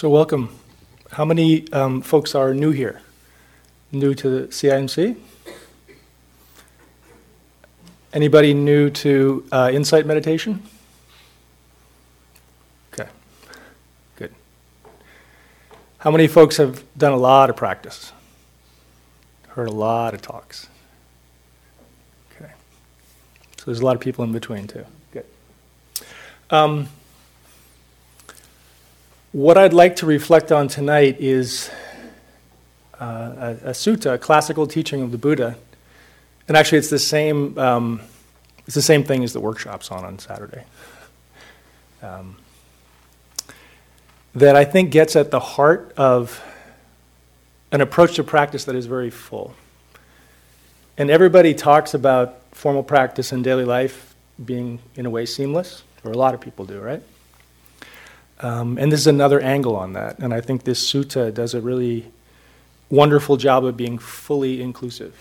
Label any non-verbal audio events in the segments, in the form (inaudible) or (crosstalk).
So, welcome. How many um, folks are new here? New to the CIMC? Anybody new to uh, insight meditation? Okay, good. How many folks have done a lot of practice? Heard a lot of talks? Okay. So there's a lot of people in between too. Good. Um, what I'd like to reflect on tonight is uh, a, a, sutta, a classical teaching of the Buddha, and actually it's the same. Um, it's the same thing as the workshops on on Saturday. Um, that I think gets at the heart of an approach to practice that is very full. And everybody talks about formal practice in daily life being, in a way, seamless, or a lot of people do, right? Um, and this is another angle on that. And I think this sutta does a really wonderful job of being fully inclusive.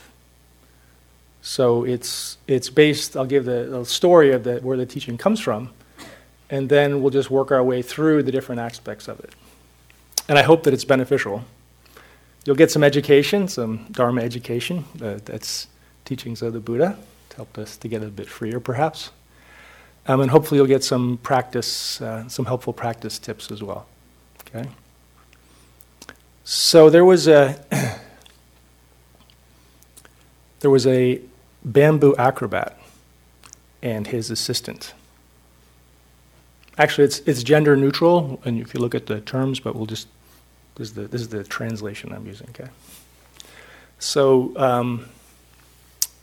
So it's, it's based, I'll give the, the story of the, where the teaching comes from, and then we'll just work our way through the different aspects of it. And I hope that it's beneficial. You'll get some education, some Dharma education. Uh, that's teachings of the Buddha to help us to get a bit freer, perhaps. Um, and hopefully you'll get some practice, uh, some helpful practice tips as well. Okay. So there was a (coughs) there was a bamboo acrobat and his assistant. Actually, it's it's gender neutral, and if you look at the terms, but we'll just this is the this is the translation I'm using. Okay. So um,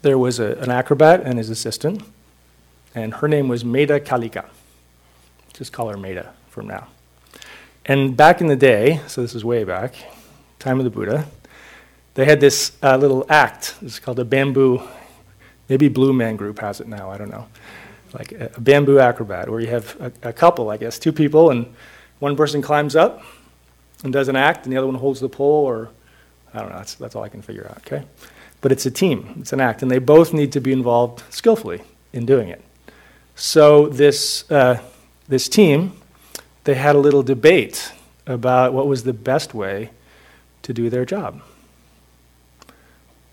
there was a, an acrobat and his assistant and her name was Meda Kalika. Just call her Meda from now. And back in the day, so this is way back, time of the Buddha, they had this uh, little act. It's called a bamboo, maybe Blue Man Group has it now, I don't know. Like a, a bamboo acrobat, where you have a, a couple, I guess, two people, and one person climbs up and does an act, and the other one holds the pole, or I don't know, that's, that's all I can figure out, okay? But it's a team, it's an act, and they both need to be involved skillfully in doing it. So this, uh, this team, they had a little debate about what was the best way to do their job.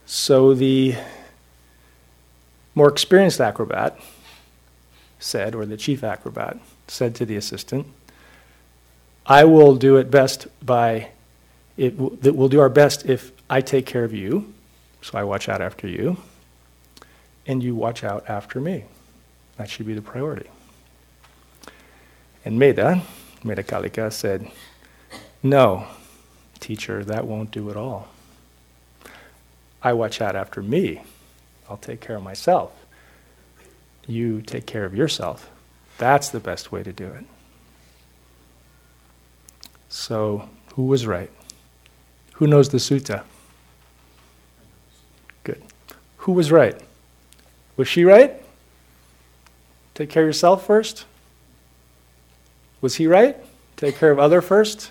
So the more experienced acrobat said, or the chief acrobat said to the assistant, I will do it best by, it we'll do our best if I take care of you, so I watch out after you, and you watch out after me. That should be the priority. And Meda, Kalika, said, No, teacher, that won't do at all. I watch out after me. I'll take care of myself. You take care of yourself. That's the best way to do it. So, who was right? Who knows the sutta? Good. Who was right? Was she right? Take care of yourself first? Was he right? Take care of other first?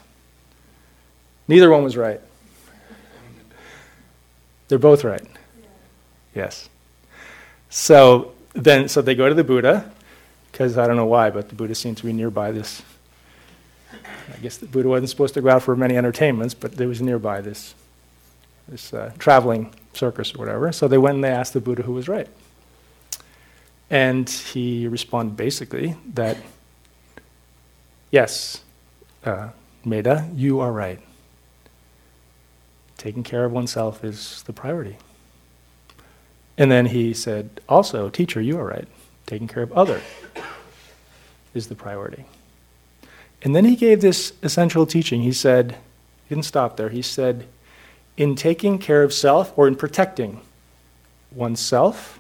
Neither one was right. They're both right. Yes. So then, so they go to the Buddha, because I don't know why, but the Buddha seemed to be nearby this. I guess the Buddha wasn't supposed to go out for many entertainments, but there was nearby this, this uh, traveling circus or whatever. So they went and they asked the Buddha who was right. And he responded basically that, yes, uh, Meda, you are right. Taking care of oneself is the priority. And then he said, also, teacher, you are right. Taking care of other is the priority. And then he gave this essential teaching. He said, he didn't stop there. He said, in taking care of self or in protecting oneself,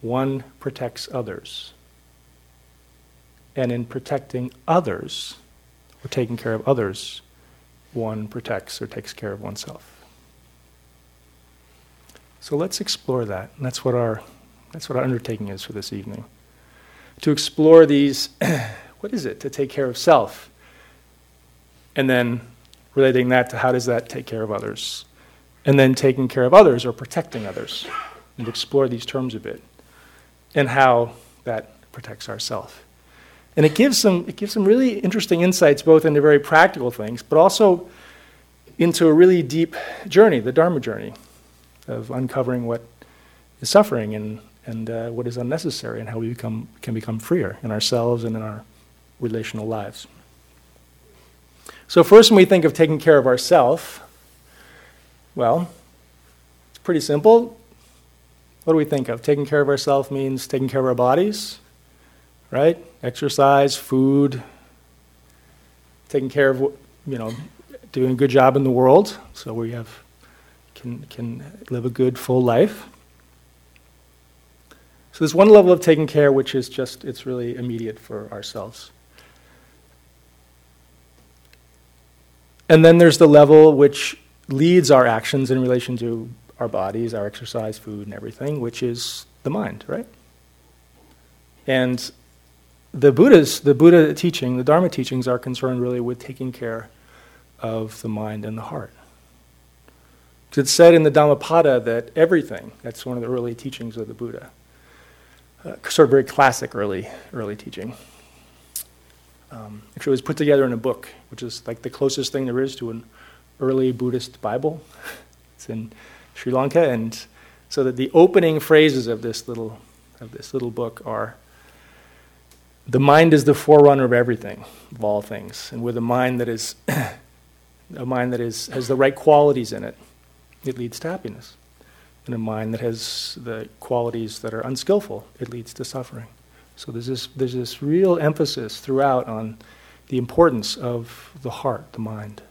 one protects others. And in protecting others, or taking care of others, one protects or takes care of oneself. So let's explore that. And that's what our that's what our undertaking is for this evening. To explore these (clears throat) what is it to take care of self? And then relating that to how does that take care of others? And then taking care of others or protecting others. And explore these terms a bit and how that protects ourself. And it gives some, it gives some really interesting insights, both into very practical things, but also into a really deep journey, the Dharma journey, of uncovering what is suffering and, and uh, what is unnecessary and how we become, can become freer in ourselves and in our relational lives. So, first, when we think of taking care of ourselves, well, it's pretty simple. What do we think of? Taking care of ourselves means taking care of our bodies, right? Exercise, food, taking care of, you know, doing a good job in the world, so we have can can live a good full life. So there's one level of taking care which is just it's really immediate for ourselves. And then there's the level which leads our actions in relation to our bodies, our exercise, food, and everything, which is the mind, right? And the Buddha's, the Buddha teaching, the Dharma teachings are concerned really with taking care of the mind and the heart. It's said in the Dhammapada that everything, that's one of the early teachings of the Buddha, uh, sort of very classic early, early teaching. Um, actually, it was put together in a book, which is like the closest thing there is to an early Buddhist Bible. (laughs) it's in Sri Lanka, and so that the opening phrases of this little of this little book are the mind is the forerunner of everything, of all things, and with a mind that is (clears throat) a mind that is has the right qualities in it, it leads to happiness. And a mind that has the qualities that are unskillful, it leads to suffering. So there's this, there's this real emphasis throughout on the importance of the heart, the mind.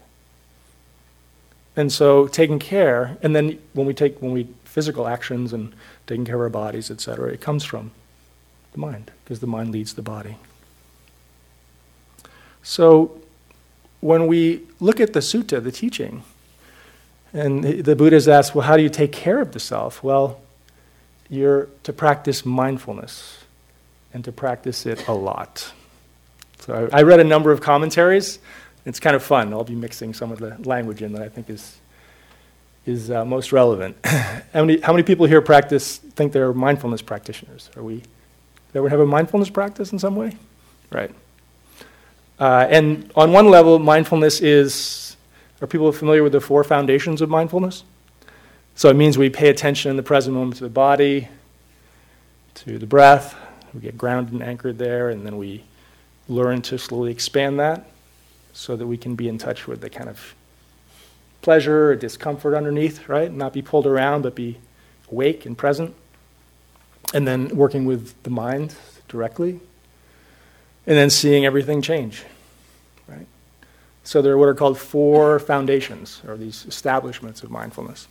And so taking care, and then when we take when we physical actions and taking care of our bodies, etc., it comes from the mind, because the mind leads the body. So when we look at the sutta, the teaching, and the Buddha's asked, well, how do you take care of the self? Well, you're to practice mindfulness and to practice it a lot. So I, I, read a number of commentaries. It's kind of fun. I'll be mixing some of the language in that I think is is uh, most relevant. (coughs) how many how many people here practice think they're mindfulness practitioners? Are we? Ever have a mindfulness practice in some way? Right. Uh, and on one level, mindfulness is. Are people familiar with the four foundations of mindfulness? So it means we pay attention in the present moment to the body, to the breath, we get grounded and anchored there, and then we learn to slowly expand that so that we can be in touch with the kind of pleasure or discomfort underneath, right? Not be pulled around, but be awake and present. And then working with the mind directly. And then seeing everything change, right? So there are what are called four foundations, or these establishments of mindfulness.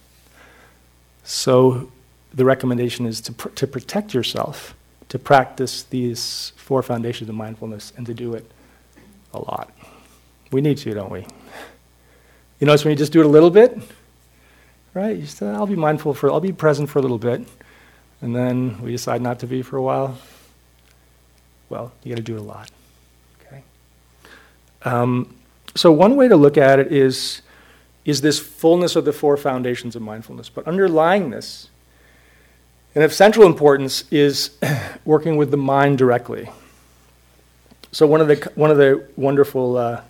So the recommendation is to, pr- to protect yourself to practice these four foundations of mindfulness and to do it a lot. We need to, don't we? You notice when you just do it a little bit, right? You say, I'll be mindful for, I'll be present for a little bit, and then we decide not to be for a while. Well, you got to do it a lot. Okay. Um, so one way to look at it is is this fullness of the four foundations of mindfulness, but underlying this and of central importance is (clears throat) working with the mind directly. So one of the one of the wonderful uh,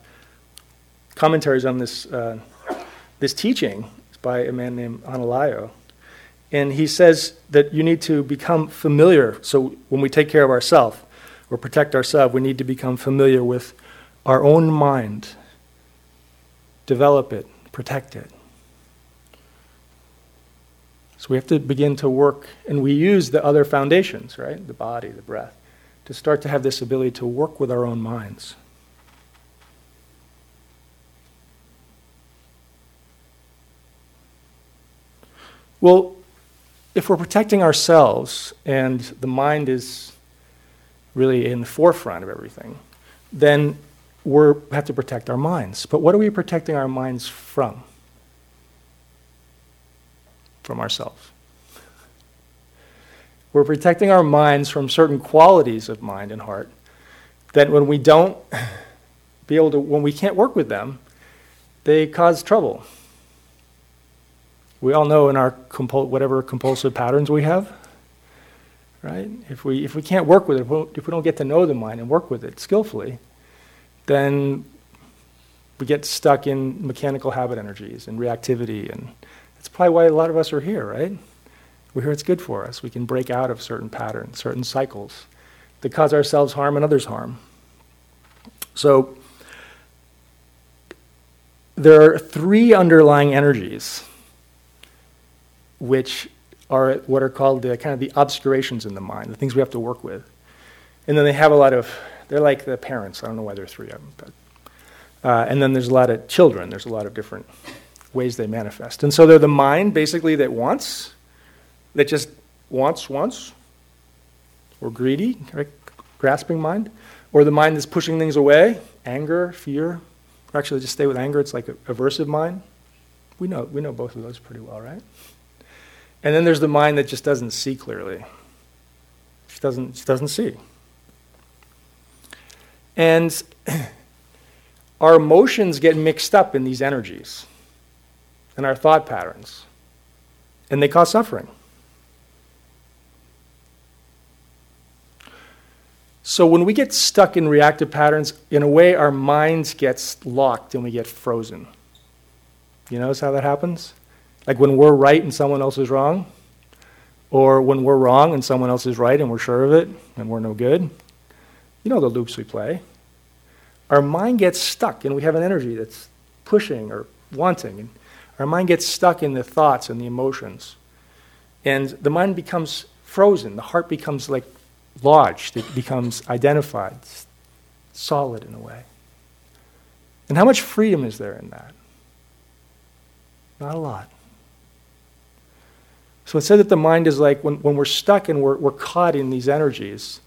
commentaries on this uh, this teaching by a man named Analayo, and he says that you need to become familiar. So when we take care of ourselves or protect ourselves, we need to become familiar with our own mind, develop it, protect it. So we have to begin to work, and we use the other foundations, right? The body, the breath, to start to have this ability to work with our own minds. Well, if we're protecting ourselves and the mind is really in the forefront of everything, then we have to protect our minds. But what are we protecting our minds from? from ourselves. We're protecting our minds from certain qualities of mind and heart that when we don't be able to, when we can't work with them, they cause trouble. We all know in our compul- whatever compulsive patterns we have, right? If we, if we can't work with it, if we don't get to know the mind and work with it skillfully, then we get stuck in mechanical habit energies and reactivity. And that's probably why a lot of us are here, right? We hear it's good for us. We can break out of certain patterns, certain cycles that cause ourselves harm and others harm. So, there are three underlying energies which are what are called the kind of the obscurations in the mind, the things we have to work with. And then they have a lot of, they're like the parents. I don't know why there are three of them. But, uh, and then there's a lot of children. There's a lot of different ways they manifest. And so they're the mind, basically, that wants, that just wants, wants, or greedy, right? grasping mind, or the mind that's pushing things away, anger, fear. Or actually, just stay with anger. It's like a aversive mind. We know, we know both of those pretty well, right? And then there's the mind that just doesn't see clearly. She doesn't, she doesn't see. And (clears throat) our emotions get mixed up in these energies and our thought patterns, and they cause suffering. So when we get stuck in reactive patterns, in a way, our minds gets locked and we get frozen. You notice how that happens? Like when we're right and someone else is wrong, or when we're wrong and someone else is right and we're sure of it and we're no good. You know the loops we play. Our mind gets stuck and we have an energy that's pushing or wanting. And our mind gets stuck in the thoughts and the emotions. And the mind becomes frozen. The heart becomes like lodged, it becomes identified, solid in a way. And how much freedom is there in that? Not a lot. So it said that the mind is like when, when we're stuck and we're, we're caught in these energies,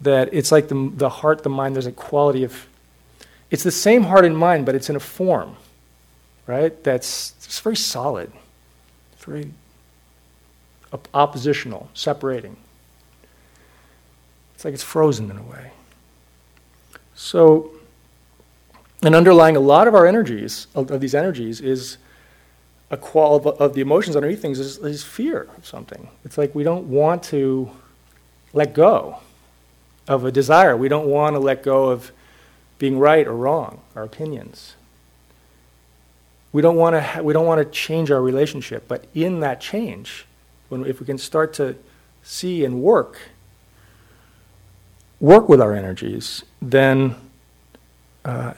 that it's like the, the heart, the mind, there's a quality of, it's the same heart and mind, but it's in a form, right? That's it's very solid, it's very op- oppositional, separating. It's like it's frozen in a way. So, and underlying a lot of our energies, of, of these energies, is a qual of, of the emotions underneath things is, is fear of something. It's like we don't want to let go of a desire. We don't want to let go of being right or wrong, our opinions. We don't want to, ha- we don't want to change our relationship, but in that change, when, if we can start to see and work, work with our energies, then uh,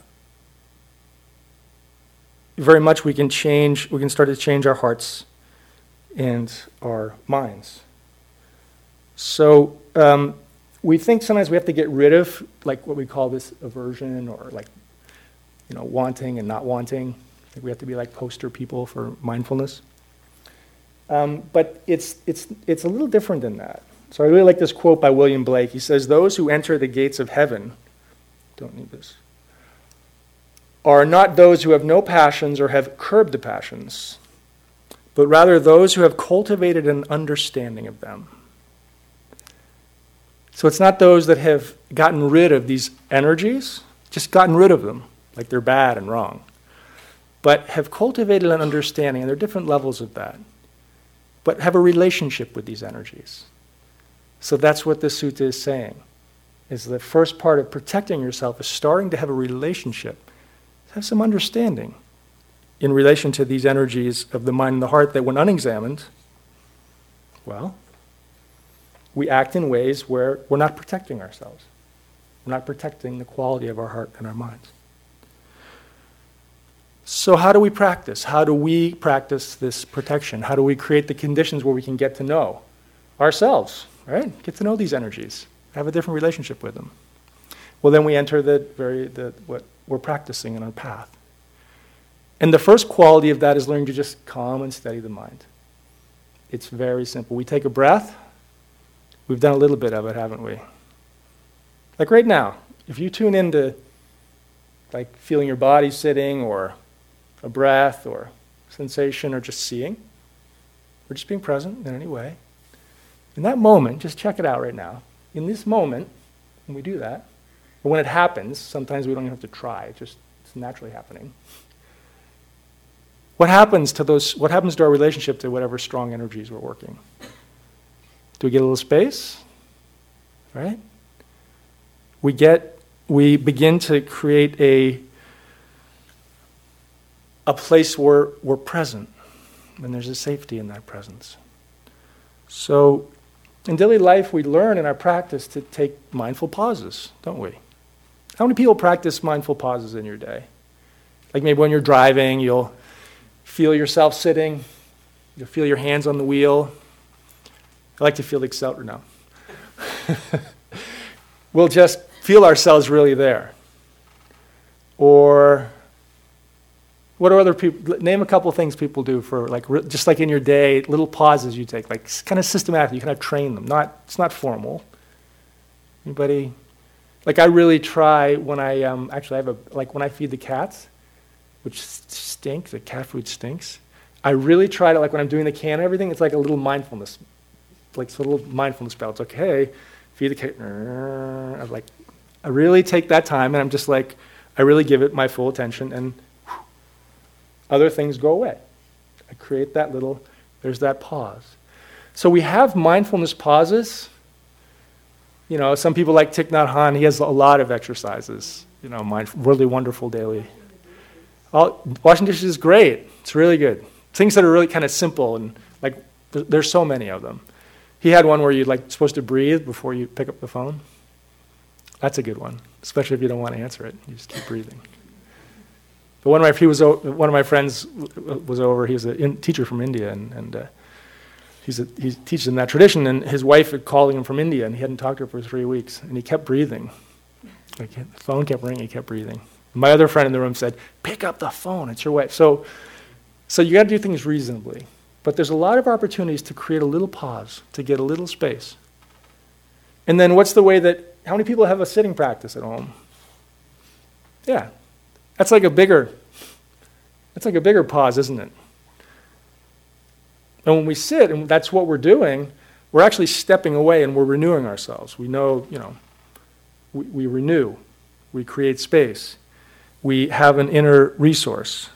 very much we can change, we can start to change our hearts and our minds. So um, we think sometimes we have to get rid of like what we call this aversion or like you know wanting and not wanting. We have to be like poster people for mindfulness. Um, but it's it's it's a little different than that. So I really like this quote by William Blake. He says, "Those who enter the gates of heaven don't need this." Are not those who have no passions or have curbed the passions, but rather those who have cultivated an understanding of them. So it's not those that have gotten rid of these energies, just gotten rid of them, like they're bad and wrong, but have cultivated an understanding, and there are different levels of that, but have a relationship with these energies. So that's what this sutta is saying. Is the first part of protecting yourself is starting to have a relationship have some understanding in relation to these energies of the mind and the heart that, when unexamined, well, we act in ways where we're not protecting ourselves. We're not protecting the quality of our heart and our minds. So, how do we practice? How do we practice this protection? How do we create the conditions where we can get to know ourselves, right? Get to know these energies, have a different relationship with them. Well, then we enter the very the what we're practicing in our path. And the first quality of that is learning to just calm and steady the mind. It's very simple. We take a breath. We've done a little bit of it, haven't we? Like right now, if you tune into like feeling your body sitting or a breath or sensation or just seeing, or just being present in any way, in that moment, just check it out right now. In this moment, when we do that, but when it happens, sometimes we don't even have to try, it just it's naturally happening. What happens to those what happens to our relationship to whatever strong energies we're working? Do we get a little space? Right? We get, we begin to create a, a place where we're present, and there's a safety in that presence. So, in daily life, we learn in our practice to take mindful pauses, don't we? How many people practice mindful pauses in your day? Like maybe when you're driving, you'll feel yourself sitting, you'll feel your hands on the wheel. I like to feel the accelerator now. (laughs) we'll just feel ourselves really there. Or what are other people? Name a couple things people do for like just like in your day, little pauses you take, like kind of systematic. You kind of train them. Not it's not formal. Anybody? Like I really try when I um, actually I have a like when I feed the cats, which stink. The cat food stinks. I really try to like when I'm doing the can and everything. It's like a little mindfulness, like a little mindfulness spell. It's okay. Feed the cat. I like I really take that time and I'm just like I really give it my full attention and other things go away. I create that little, there's that pause. So we have mindfulness pauses. You know, some people like Thich Nhat Hanh, he has a lot of exercises, you know, mind, really wonderful daily. All, washing dishes is great. It's really good. Things that are really kind of simple and like there's so many of them. He had one where you're like supposed to breathe before you pick up the phone. That's a good one, especially if you don't want to answer it. You just keep breathing. But one of my, he was, one of my friends was over, he was a in, teacher from India, and, and uh, he's a, he teaches in that tradition, and his wife had calling him from India, and he hadn't talked to her for three weeks, and he kept breathing. Like, the phone kept ringing, he kept breathing. My other friend in the room said, pick up the phone, it's your wife. So, so you got to do things reasonably. But there's a lot of opportunities to create a little pause, to get a little space. And then what's the way that, how many people have a sitting practice at home? Yeah, that's like a bigger, that's like a bigger pause, isn't it? And when we sit, and that's what we're doing, we're actually stepping away and we're renewing ourselves. We know, you know, we, we renew, we create space, we have an inner resource.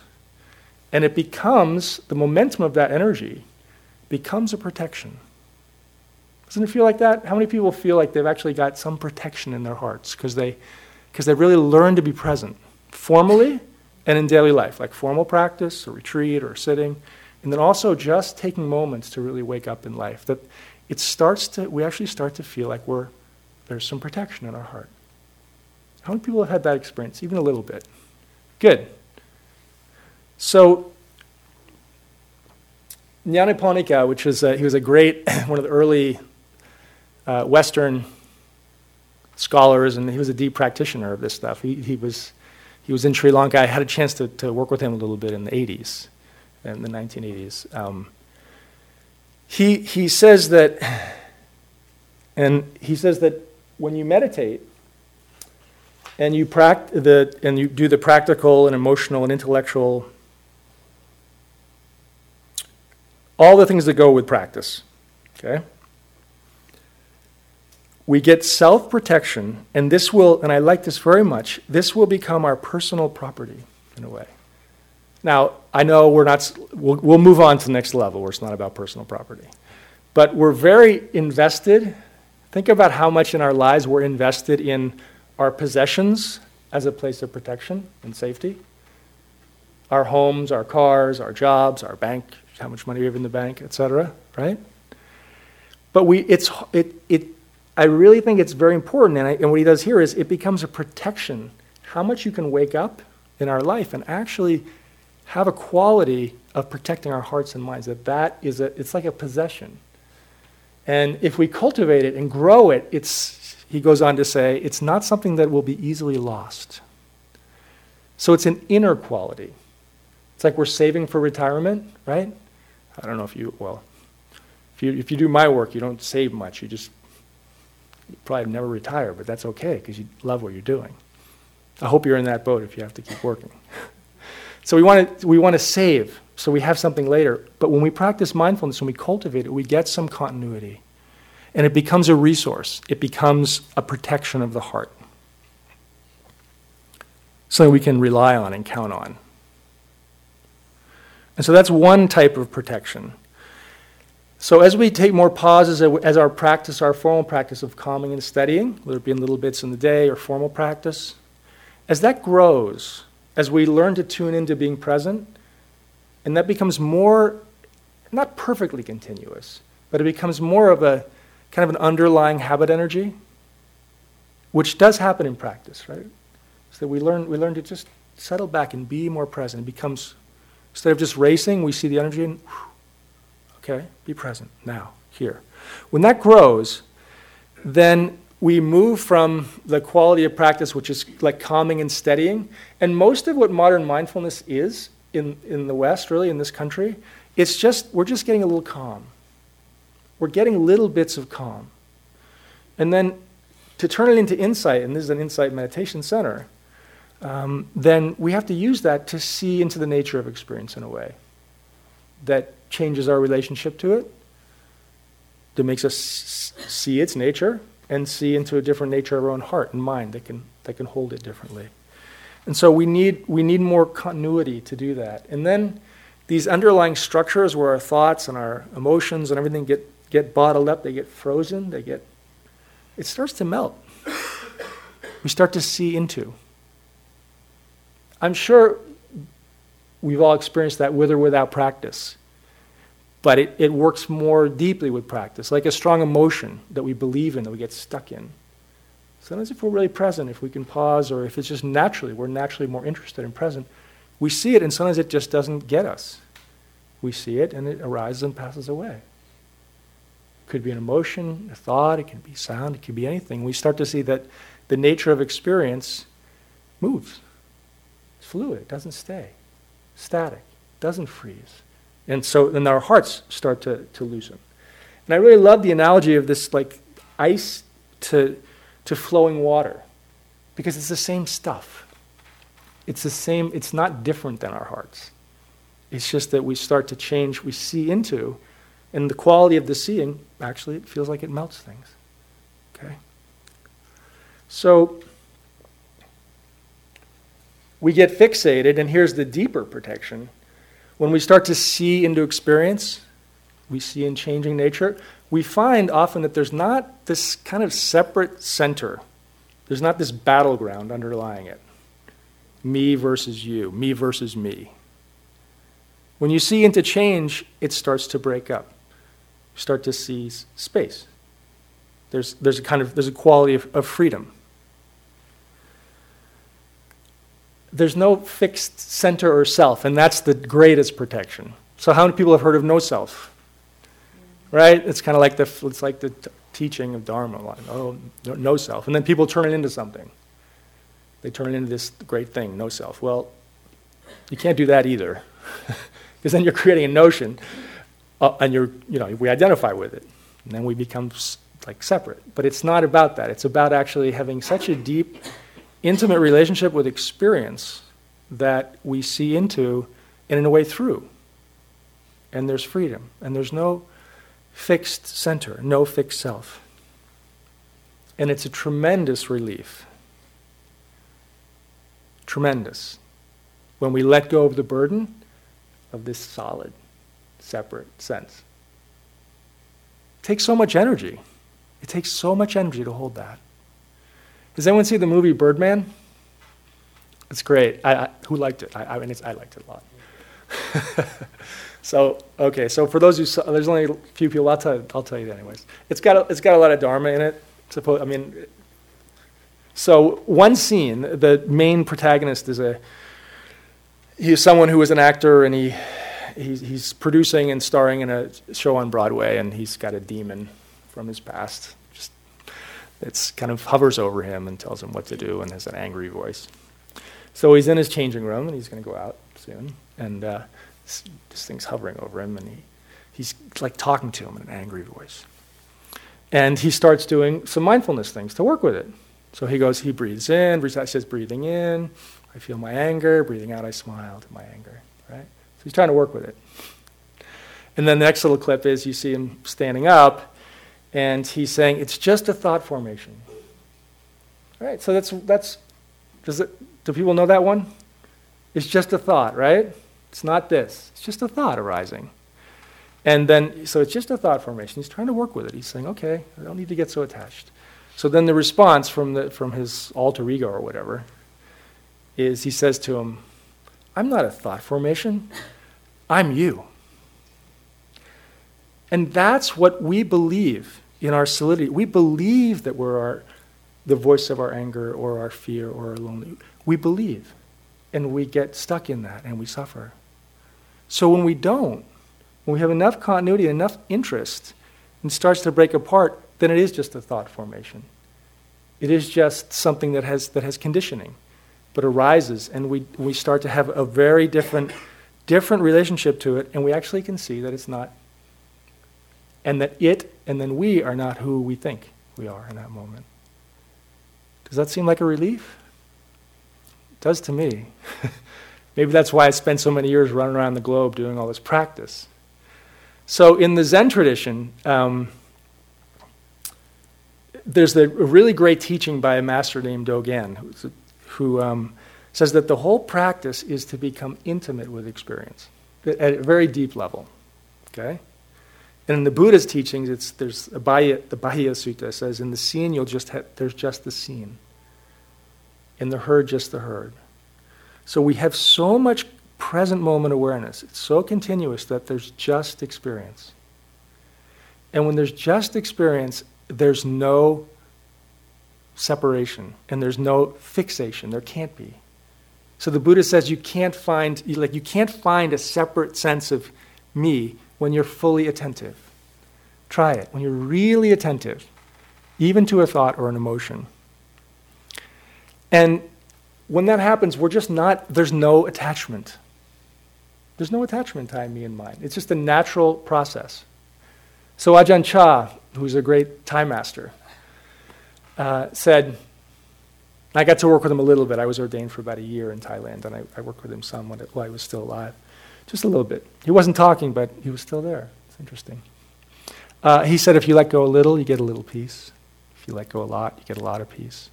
And it becomes, the momentum of that energy becomes a protection. Doesn't it feel like that? How many people feel like they've actually got some protection in their hearts because they, because they really learned to be present? formally and in daily life, like formal practice, or retreat, or sitting, and then also just taking moments to really wake up in life. That it starts to, we actually start to feel like we're, there's some protection in our heart. How many people have had that experience, even a little bit? Good. So, Nyanaponika, which was a, he was a great, (laughs) one of the early uh, Western scholars, and he was a deep practitioner of this stuff. He, he was he was in Sri Lanka. I had a chance to, to work with him a little bit in the 80s, in the 1980s. Um, he, he says that, and he says that when you meditate and you, pract- the, and you do the practical and emotional and intellectual, all the things that go with practice, okay? we get self protection, and this will, and I like this very much, this will become our personal property in a way. Now, I know we're not, we'll, we'll move on to the next level where it's not about personal property. But we're very invested. Think about how much in our lives we're invested in our possessions as a place of protection and safety. Our homes, our cars, our jobs, our bank, how much money we have in the bank, etc. Right? But we, it's, it, it, I really think it's very important, and, I, and what he does here is it becomes a protection. How much you can wake up in our life and actually have a quality of protecting our hearts and minds. That that is a, it's like a possession. And if we cultivate it and grow it, it's, he goes on to say, it's not something that will be easily lost. So it's an inner quality. It's like we're saving for retirement, right? I don't know if you, well, if you, if you do my work, you don't save much. You just you probably never retire, but that's okay because you love what you're doing. I hope you're in that boat if you have to keep working. (laughs) so we want to we want to save so we have something later. But when we practice mindfulness, when we cultivate it, we get some continuity. And it becomes a resource. It becomes a protection of the heart. Something we can rely on and count on. And so that's one type of protection. So as we take more pauses as our practice, our formal practice of calming and steadying, whether it be in little bits in the day or formal practice, as that grows, as we learn to tune into being present, and that becomes more, not perfectly continuous, but it becomes more of a kind of an underlying habit energy, which does happen in practice, right? So we learn, we learn to just settle back and be more present. It becomes, instead of just racing, we see the energy and, okay, be present now, here. When that grows, then we move from the quality of practice, which is like calming and steadying. And most of what modern mindfulness is in, in the West, really, in this country, it's just, we're just getting a little calm. We're getting little bits of calm. And then to turn it into insight, and this is an insight meditation center, um, then we have to use that to see into the nature of experience in a way that changes our relationship to it, that makes us see its nature, and see into a different nature of our own heart and mind that can, that can hold it differently. And so we need, we need more continuity to do that. And then these underlying structures where our thoughts and our emotions and everything get, get bottled up, they get frozen, they get, it starts to melt. We start to see into. I'm sure we've all experienced that with or without practice. But it, it works more deeply with practice, like a strong emotion that we believe in, that we get stuck in. Sometimes, if we're really present, if we can pause, or if it's just naturally, we're naturally more interested in present, we see it, and sometimes it just doesn't get us. We see it, and it arises and passes away. It could be an emotion, a thought, it can be sound, it could be anything. We start to see that the nature of experience moves It's fluid, it doesn't stay static, It doesn't freeze. And so then our hearts start to, to loosen. And I really love the analogy of this like ice to, to flowing water because it's the same stuff. It's the same, it's not different than our hearts. It's just that we start to change, we see into, and the quality of the seeing, actually, it feels like it melts things. Okay? So, we get fixated, and here's the deeper protection. When we start to see into experience, we see in changing nature, we find often that there's not this kind of separate center. There's not this battleground underlying it. Me versus you, me versus me. When you see into change, it starts to break up. You start to see space. There's, there's a kind of there's a quality of, of freedom. There's no fixed center or self, and that's the greatest protection. So, how many people have heard of no self? Right? It's kind of like the it's like the t- teaching of Dharma. Oh, no self, and then people turn it into something. They turn it into this great thing, no self. Well, you can't do that either, (laughs) because then you're creating a notion, uh, and you're you know we identify with it, and then we become like separate. But it's not about that. It's about actually having such a deep intimate relationship with experience that we see into and in a way through. And there's freedom. And there's no fixed center, no fixed self. And it's a tremendous relief. Tremendous. When we let go of the burden of this solid, separate sense. It takes so much energy. It takes so much energy to hold that. Does anyone see the movie Birdman? It's great. I, I, who liked it? I, I mean, I liked it a lot. (laughs) so okay, so for those who saw, there's only a few people. I'll tell, I'll tell you anyways. It's got a, it's got a lot of dharma in it. Suppose I mean, so one scene, the main protagonist is a he's someone who is an actor and he he's, he's producing and starring in a show on Broadway and he's got a demon from his past it kind of hovers over him and tells him what to do and has an angry voice. So he's in his changing room and he's going to go out soon. And uh, this, this, thing's hovering over him and he, he's like talking to him in an angry voice. And he starts doing some mindfulness things to work with it. So he goes, he breathes in, breathes out, says, breathing in, I feel my anger, breathing out, I smile to my anger, right? So he's trying to work with it. And then the next little clip is you see him standing up and he's saying it's just a thought formation. All right, so that's that's does it do people know that one? It's just a thought, right? It's not this. It's just a thought arising. And then, so it's just a thought formation. He's trying to work with it. He's saying, okay, I don't need to get so attached. So then the response from, the, from his alter ego or whatever is he says to him, I'm not a thought formation, I'm you. And that's what we believe in our solidity. We believe that we're our, the voice of our anger or our fear or our loneliness. We believe. And we get stuck in that and we suffer. So when we don't, when we have enough continuity, enough interest, and starts to break apart, then it is just a thought formation. It is just something that has, that has conditioning, but arises, and we, we start to have a very different, different relationship to it, and we actually can see that it's not, and that it and then we are not who we think we are in that moment. Does that seem like a relief? It does to me. (laughs) Maybe that's why I spent so many years running around the globe doing all this practice. So, in the Zen tradition, um, there's a really great teaching by a master named Dogen, who um, says that the whole practice is to become intimate with experience at a very deep level. Okay? And in the Buddha's teachings, it's, there's the Bahiya Sutta says, in the seen, you'll just have, there's just the seen. In the heard, just the heard. So we have so much present moment awareness. It's so continuous that there's just experience. And when there's just experience, there's no separation and there's no fixation. There can't be. So the Buddha says you can't find like you can't find a separate sense of me when you're fully attentive. Try it. When you're really attentive, even to a thought or an emotion. And when that happens, we're just not, there's no attachment. There's no attachment Thai, me and mine. It's just a natural process. So Ajahn Chah, who's a great time master, uh, said, I got to work with him a little bit. I was ordained for about a year in Thailand, and I, I worked with him some while I was still alive. Just a little bit. He wasn't talking, but he was still there. It's interesting. Uh, he said, if you let go a little, you get a little peace. If you let go a lot, you get a lot of peace.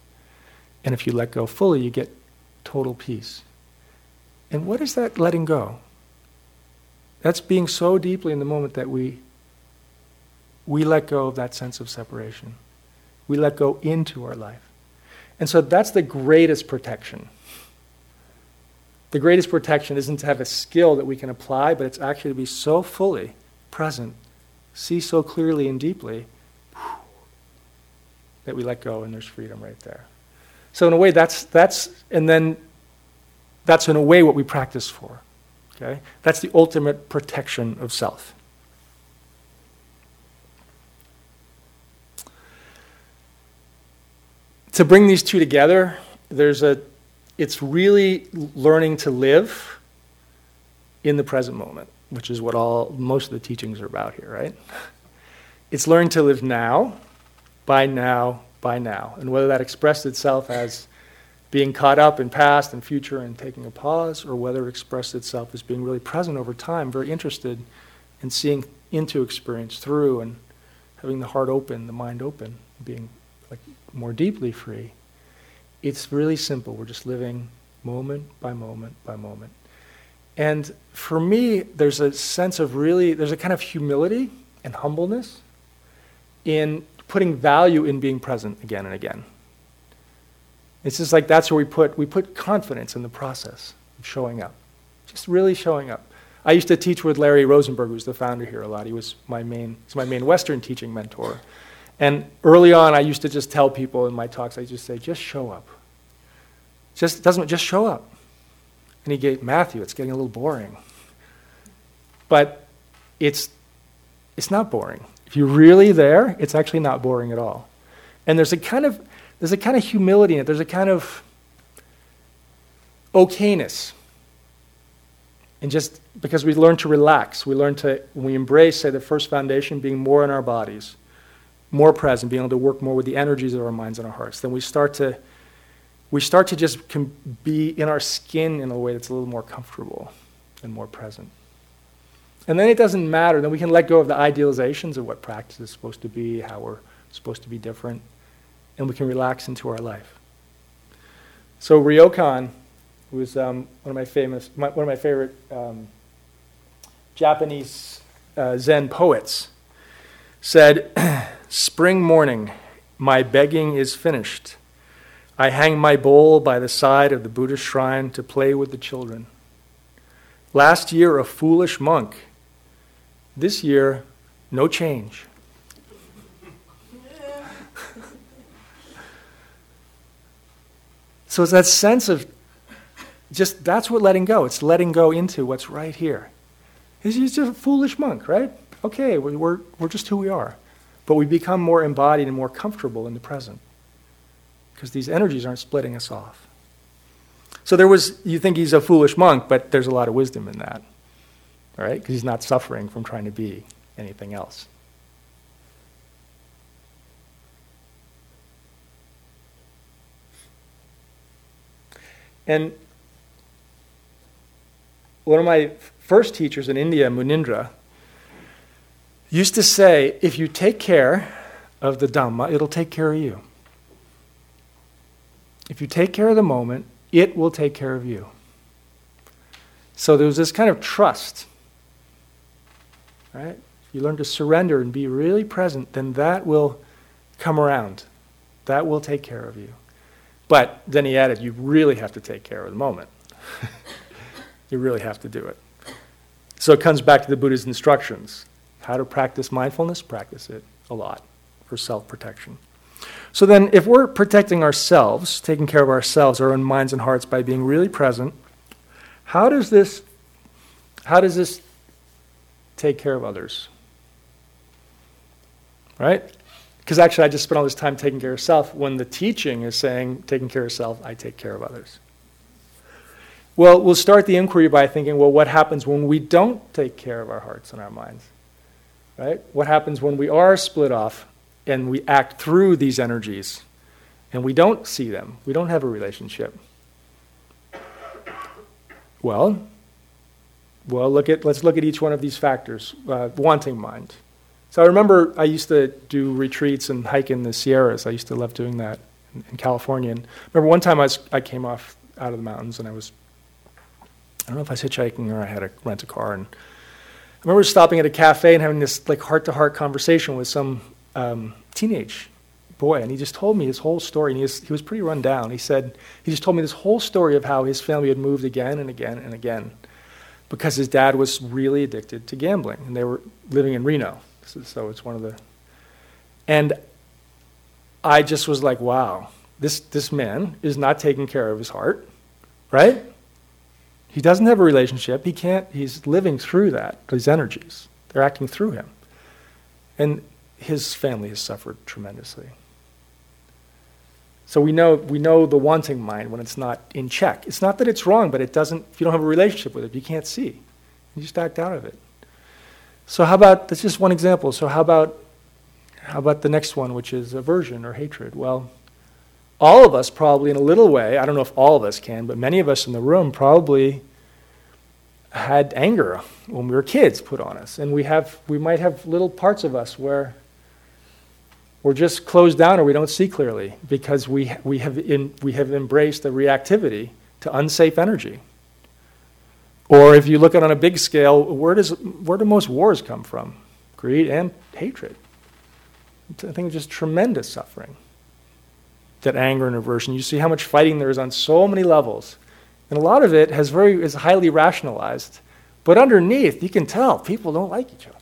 And if you let go fully, you get total peace. And what is that letting go? That's being so deeply in the moment that we, we let go of that sense of separation. We let go into our life. And so that's the greatest protection. The greatest protection isn't to have a skill that we can apply, but it's actually to be so fully present, see so clearly and deeply that we let go and there's freedom right there. So in a way, that's that's and then that's in a way what we practice for. Okay? That's the ultimate protection of self. To bring these two together, there's a it's really learning to live in the present moment, which is what all most of the teachings are about here, right? It's learning to live now, by now, by now. And whether that expressed itself as being caught up in past and future and taking a pause, or whether it expressed itself as being really present over time, very interested in seeing into experience through and having the heart open, the mind open, being like more deeply free. It's really simple. We're just living moment by moment by moment. And for me, there's a sense of really, there's a kind of humility and humbleness in putting value in being present again and again. It's just like that's where we put, we put confidence in the process of showing up, just really showing up. I used to teach with Larry Rosenberg, who's the founder here a lot. He was my main, he's my main Western teaching mentor. And early on, I used to just tell people in my talks, I just say, just show up. Just doesn't just show up. And he gave Matthew, it's getting a little boring. But it's it's not boring. If you're really there, it's actually not boring at all. And there's a kind of there's a kind of humility in it. There's a kind of okayness. And just because we learn to relax, we learn to, we embrace, say, the first foundation being more in our bodies, more present, being able to work more with the energies of our minds and our hearts, then we start to, we start to just be in our skin in a way that's a little more comfortable and more present. And then it doesn't matter. Then we can let go of the idealizations of what practice is supposed to be, how we're supposed to be different and we can relax into our life. So Ryokan, who was um, one of my famous, my, one of my favorite um, Japanese uh, Zen poets, said, (clears throat) Spring morning, my begging is finished. I hang my bowl by the side of the Buddhist shrine to play with the children. Last year, a foolish monk. This year, no change. (laughs) so it's that sense of just that's what letting go. It's letting go into what's right here. He's just a foolish monk, right? Okay, we're, we're just who we are. But we become more embodied and more comfortable in the present because these energies aren't splitting us off. So there was, you think he's a foolish monk, but there's a lot of wisdom in that, right? Because he's not suffering from trying to be anything else. And one of my first teachers in India, Munindra, used to say, if you take care of the Dhamma, it'll take care of you. If you take care of the moment, it will take care of you. So there was this kind of trust, right? You learn to surrender and be really present, then that will come around. That will take care of you. But then he added, you really have to take care of the moment. (laughs) You really have to do it. So it comes back to the Buddha's instructions. How to practice mindfulness? Practice it a lot for self protection. So then, if we're protecting ourselves, taking care of ourselves, our own minds and hearts by being really present, how does this, how does this take care of others? Right? Because actually, I just spent all this time taking care of self when the teaching is saying, taking care of self, I take care of others. Well, we'll start the inquiry by thinking, well, what happens when we don't take care of our hearts and our minds? Right? What happens when we are split off and we act through these energies and we don't see them? We don't have a relationship. Well, well, look at, let's look at each one of these factors. Uh, wanting mind. So I remember I used to do retreats and hike in the Sierras. I used to love doing that in, in California. And remember one time I, was, I came off out of the mountains and I was I don't know if I was hitchhiking or I had to rent a car. And I remember stopping at a cafe and having this like heart to heart conversation with some um, teenage boy, and he just told me his whole story. And he was, he was pretty run down. He said he just told me this whole story of how his family had moved again and again and again because his dad was really addicted to gambling, and they were living in Reno. So, so it's one of the, and I just was like, wow, this this man is not taking care of his heart, right? He doesn't have a relationship. He can't, he's living through that, these energies. They're acting through him. And his family has suffered tremendously. So we know, we know the wanting mind when it's not in check. It's not that it's wrong, but it doesn't, if you don't have a relationship with it, you can't see. You just act out of it. So how about, that's just one example. So how about, how about the next one, which is aversion or hatred? Well, all of us probably in a little way, I don't know if all of us can, but many of us in the room probably had anger when we were kids put on us. And we have we might have little parts of us where we're just closed down or we don't see clearly because we, we, have, in, we have embraced a reactivity to unsafe energy. Or if you look at it on a big scale, where, does, where do most wars come from? Greed and hatred. I think just tremendous suffering that anger and aversion. You see how much fighting there is on so many levels. And a lot of it has very, is highly rationalized. But underneath, you can tell people don't like each other.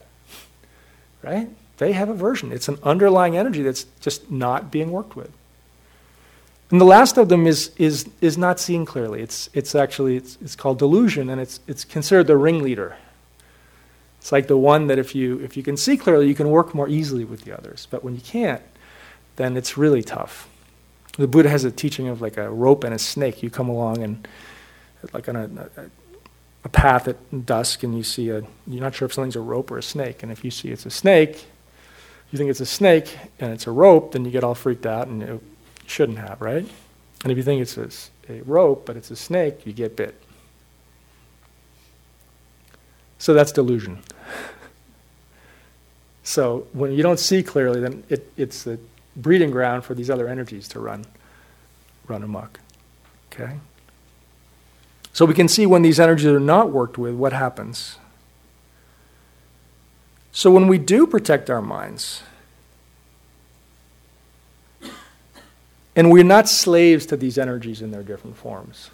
Right? They have aversion. It's an underlying energy that's just not being worked with. And the last of them is, is, is not seen clearly. It's, it's actually, it's, it's called delusion, and it's, it's considered the ringleader. It's like the one that if you, if you can see clearly, you can work more easily with the others. But when you can't, then it's really tough. The Buddha has a teaching of like a rope and a snake. You come along and like on a, a, a path at dusk, and you see a. You're not sure if something's a rope or a snake, and if you see it's a snake, you think it's a snake and it's a rope, then you get all freaked out, and you shouldn't have, right? And if you think it's a, a rope but it's a snake, you get bit. So that's delusion. (laughs) So when you don't see clearly, then it, it's the breeding ground for these other energies to run, run amok. Okay? So we can see when these energies are not worked with, what happens. So when we do protect our minds, and we're not slaves to these energies in their different forms,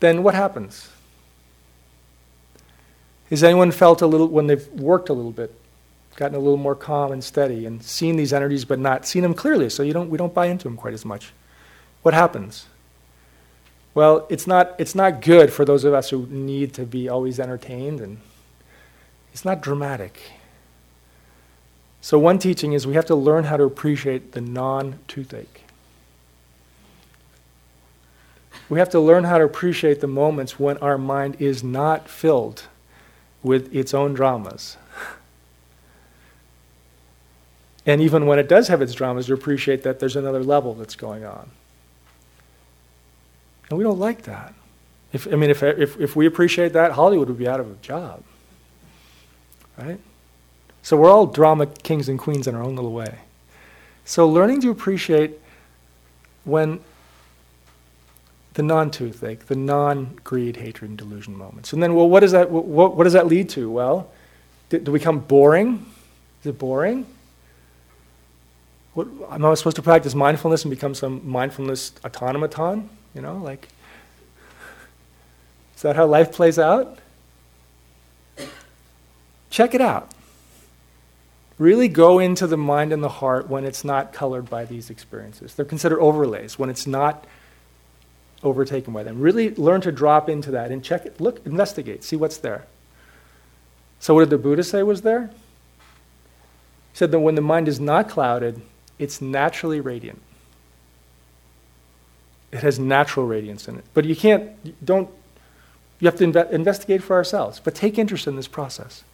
then what happens? Has anyone felt a little, when they've worked a little bit, gotten a little more calm and steady and seen these energies but not seen them clearly, so you don't, we don't buy into them quite as much? What happens? Well, it's not, it's not good for those of us who need to be always entertained, and it's not dramatic. So, one teaching is we have to learn how to appreciate the non toothache. We have to learn how to appreciate the moments when our mind is not filled with its own dramas. And even when it does have its dramas, to appreciate that there's another level that's going on. And we don't like that. If, I mean, if, if, if we appreciate that, Hollywood would be out of a job. Right? So we're all drama kings and queens in our own little way. So learning to appreciate when the non-toothache, the non-greed, hatred, and delusion moments. And then, well, what does that, what, what does that lead to? Well, do, do we become boring? Is it boring? What, am I supposed to practice mindfulness and become some mindfulness automaton? You know, like, is that how life plays out? Check it out. Really go into the mind and the heart when it's not colored by these experiences. They're considered overlays, when it's not overtaken by them. Really learn to drop into that and check it. Look, investigate, see what's there. So, what did the Buddha say was there? He said that when the mind is not clouded, it's naturally radiant. It has natural radiance in it. But you can't, don't, you have to inve- investigate for ourselves. But take interest in this process.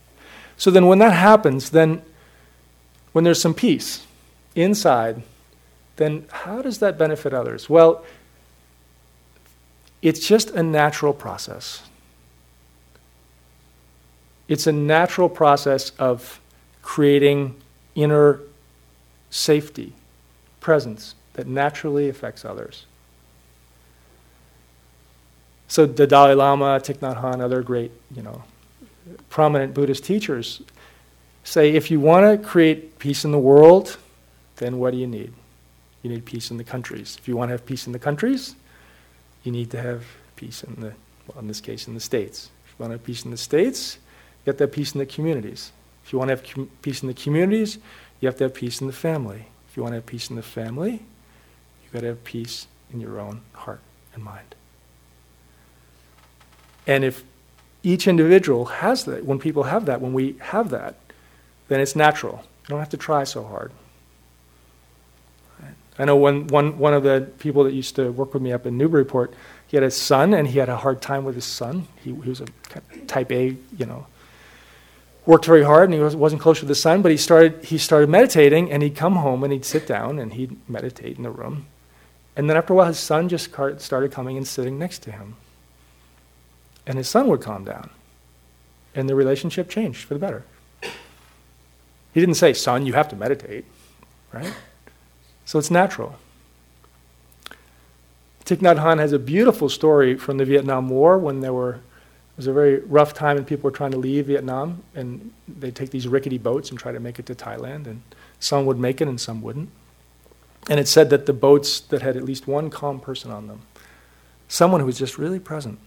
So then, when that happens, then when there's some peace inside, then how does that benefit others? Well, it's just a natural process. It's a natural process of creating inner safety, presence that naturally affects others. So the Dalai Lama, Thich Nhat Hanh, other great, you know, prominent Buddhist teachers say if you want to create peace in the world, then what do you need? You need peace in the countries. If you want to have peace in the countries, you need to have peace in the, well, in this case, in the states. If you want to have peace in the states, you have to have peace in the communities. If you want to have com- peace in the communities, you have to have peace in the family. If you want to have peace in the family, you've got to have peace in your own heart and mind. And if each individual has that, when people have that, when we have that, then it's natural. You don't have to try so hard. I know one, one, one of the people that used to work with me up in Newburyport, he had a son and he had a hard time with his son. He, he was a type A, you know, worked very hard and he was, wasn't close with his son, but he started, he started meditating and he'd come home and he'd sit down and he'd meditate in the room. And then after a while, his son just started coming and sitting next to him. And his son would calm down. And the relationship changed for the better. He didn't say, son, you have to meditate, right? So it's natural. Thich Nhat Hanh has a beautiful story from the Vietnam War when there were it was a very rough time and people were trying to leave Vietnam and they take these rickety boats and try to make it to Thailand and some would make it and some wouldn't. And it said that the boats that had at least one calm person on them, someone who was just really present,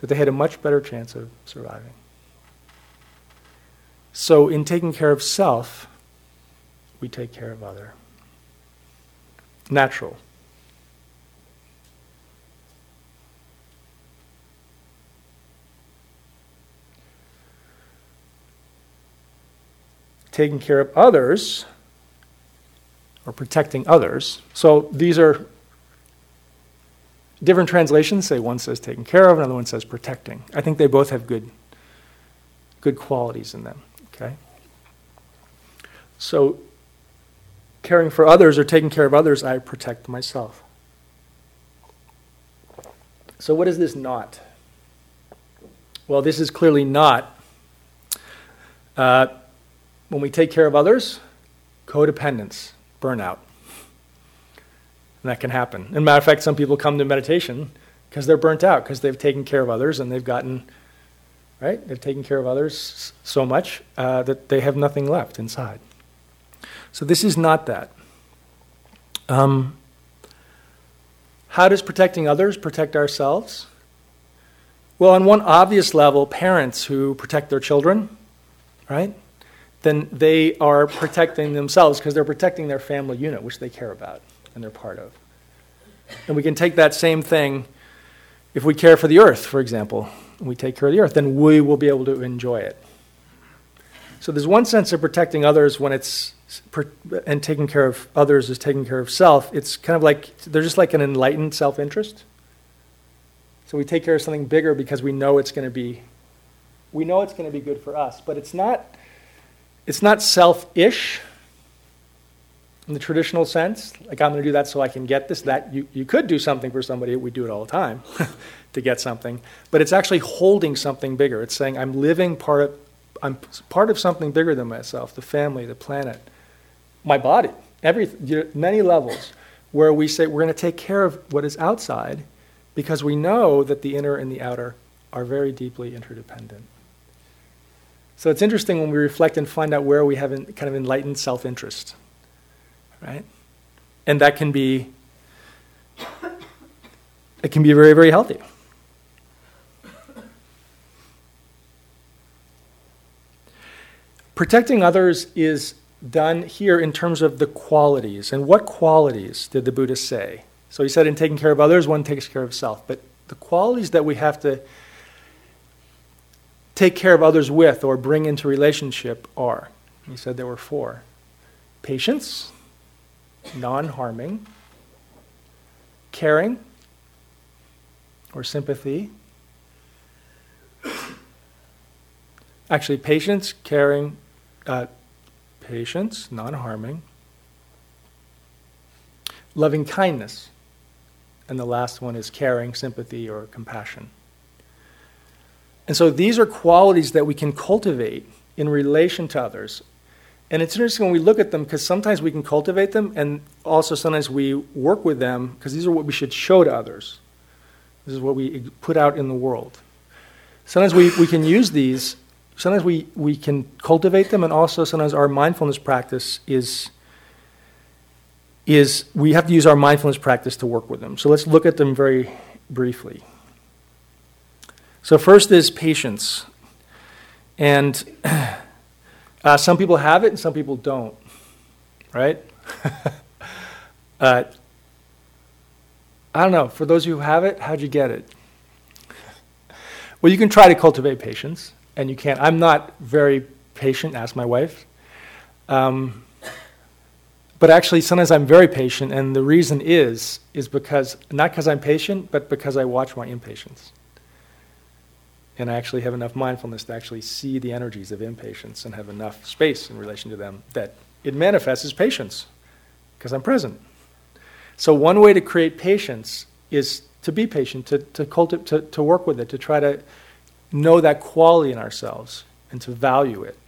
that they had a much better chance of surviving. So in taking care of self, we take care of other natural. Taking care of others or protecting others. So these are different translations say one says taking care of, another one says protecting. I think they both have good, good qualities in them. Okay? So caring for others or taking care of others, I protect myself. So, what is this not? Well, this is clearly not uh, when we take care of others, codependence, burnout. And that can happen. As a matter of fact, some people come to meditation because they're burnt out, because they've taken care of others and they've gotten right? They've taken care of others so much uh, that they have nothing left inside. So this is not that. Um, how does protecting others protect ourselves? Well, on one obvious level, parents who protect their children, right? Then they are protecting themselves because they're protecting their family unit, which they care about and they're part of. And we can take that same thing if we care for the earth, for example, and we take care of the earth, then we will be able to enjoy it. So there's one sense of protecting others when it's and taking care of others is taking care of self. It's kind of like they're just like an enlightened self-interest. So we take care of something bigger because we know it's going to be we know it's going to be good for us, but it's not it's not selfish in the traditional sense. Like I'm going to do that so I can get this. That you, you could do something for somebody. We do it all the time (laughs) to get something, but it's actually holding something bigger. It's saying I'm living part of I'm part of something bigger than myself, the family, the planet, my body, every many levels, where we say we're going to take care of what is outside, because we know that the inner and the outer are very deeply interdependent. So it's interesting when we reflect and find out where we have kind of enlightened self-interest right? And that can be it can be very, very healthy. Protecting others is done here in terms of the qualities. And what qualities did the Buddha say? So he said, in taking care of others, one takes care of self. But the qualities that we have to take care of others with or bring into relationship are, he said there were four patience, non harming, caring or sympathy. Actually, patience, caring, uh, patience, non harming, loving kindness. And the last one is caring, sympathy, or compassion. And so these are qualities that we can cultivate in relation to others and it's interesting when we look at them because sometimes we can cultivate them, and also sometimes we work with them because these are what we should show to others. This is what we put out in the world. Sometimes we, we can use these, sometimes we, we can cultivate them, and also sometimes our mindfulness practice is, is we have to use our mindfulness practice to work with them. So let's look at them very briefly. So, first is patience. And (clears throat) Uh, some people have it and some people don't, right? (laughs) uh, I don't know. For those who have it, how'd you get it? well, you can try to cultivate patience, and you can't. I'm not very patient, ask my wife. Um, but actually, sometimes I'm very patient, and the reason is is because not because I'm patient, but because I watch my impatience and I actually have enough mindfulness to actually see the energies of impatience and have enough space in relation to them that it manifests as patience because I'm present. So, one way to create patience is to be patient, to, to, cultivate, to, to work with it, to try to know that quality in ourselves and to value it.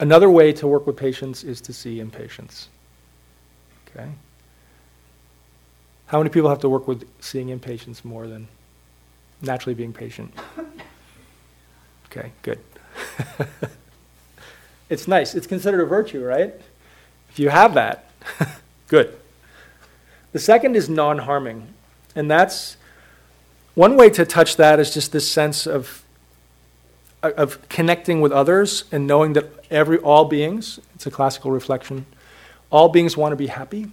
Another way to work with patience is to see impatience. Okay? How many people have to work with seeing impatience more than naturally being patient? Okay, good. (laughs) it's nice. It's considered a virtue, right? If you have that, (laughs) good. The second is non harming. And that's one way to touch that is just this sense of, of connecting with others and knowing that every all beings, it's a classical reflection, all beings want to be happy.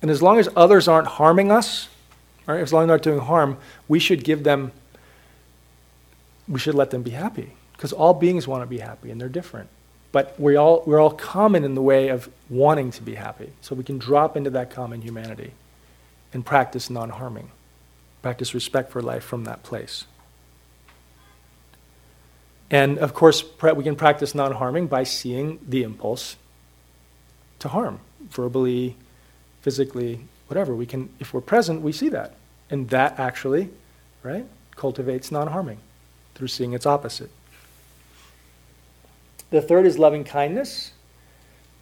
And as long as others aren't harming us, right, as long as they're not doing harm, we should give them we should let them be happy because all beings want to be happy and they're different. But we all, we're all common in the way of wanting to be happy. So we can drop into that common humanity and practice non harming, practice respect for life from that place. And of course, we can practice non harming by seeing the impulse to harm, verbally, physically, whatever. We can, if we're present, we see that. And that actually, right, cultivates non harming through seeing its opposite. The third is loving kindness,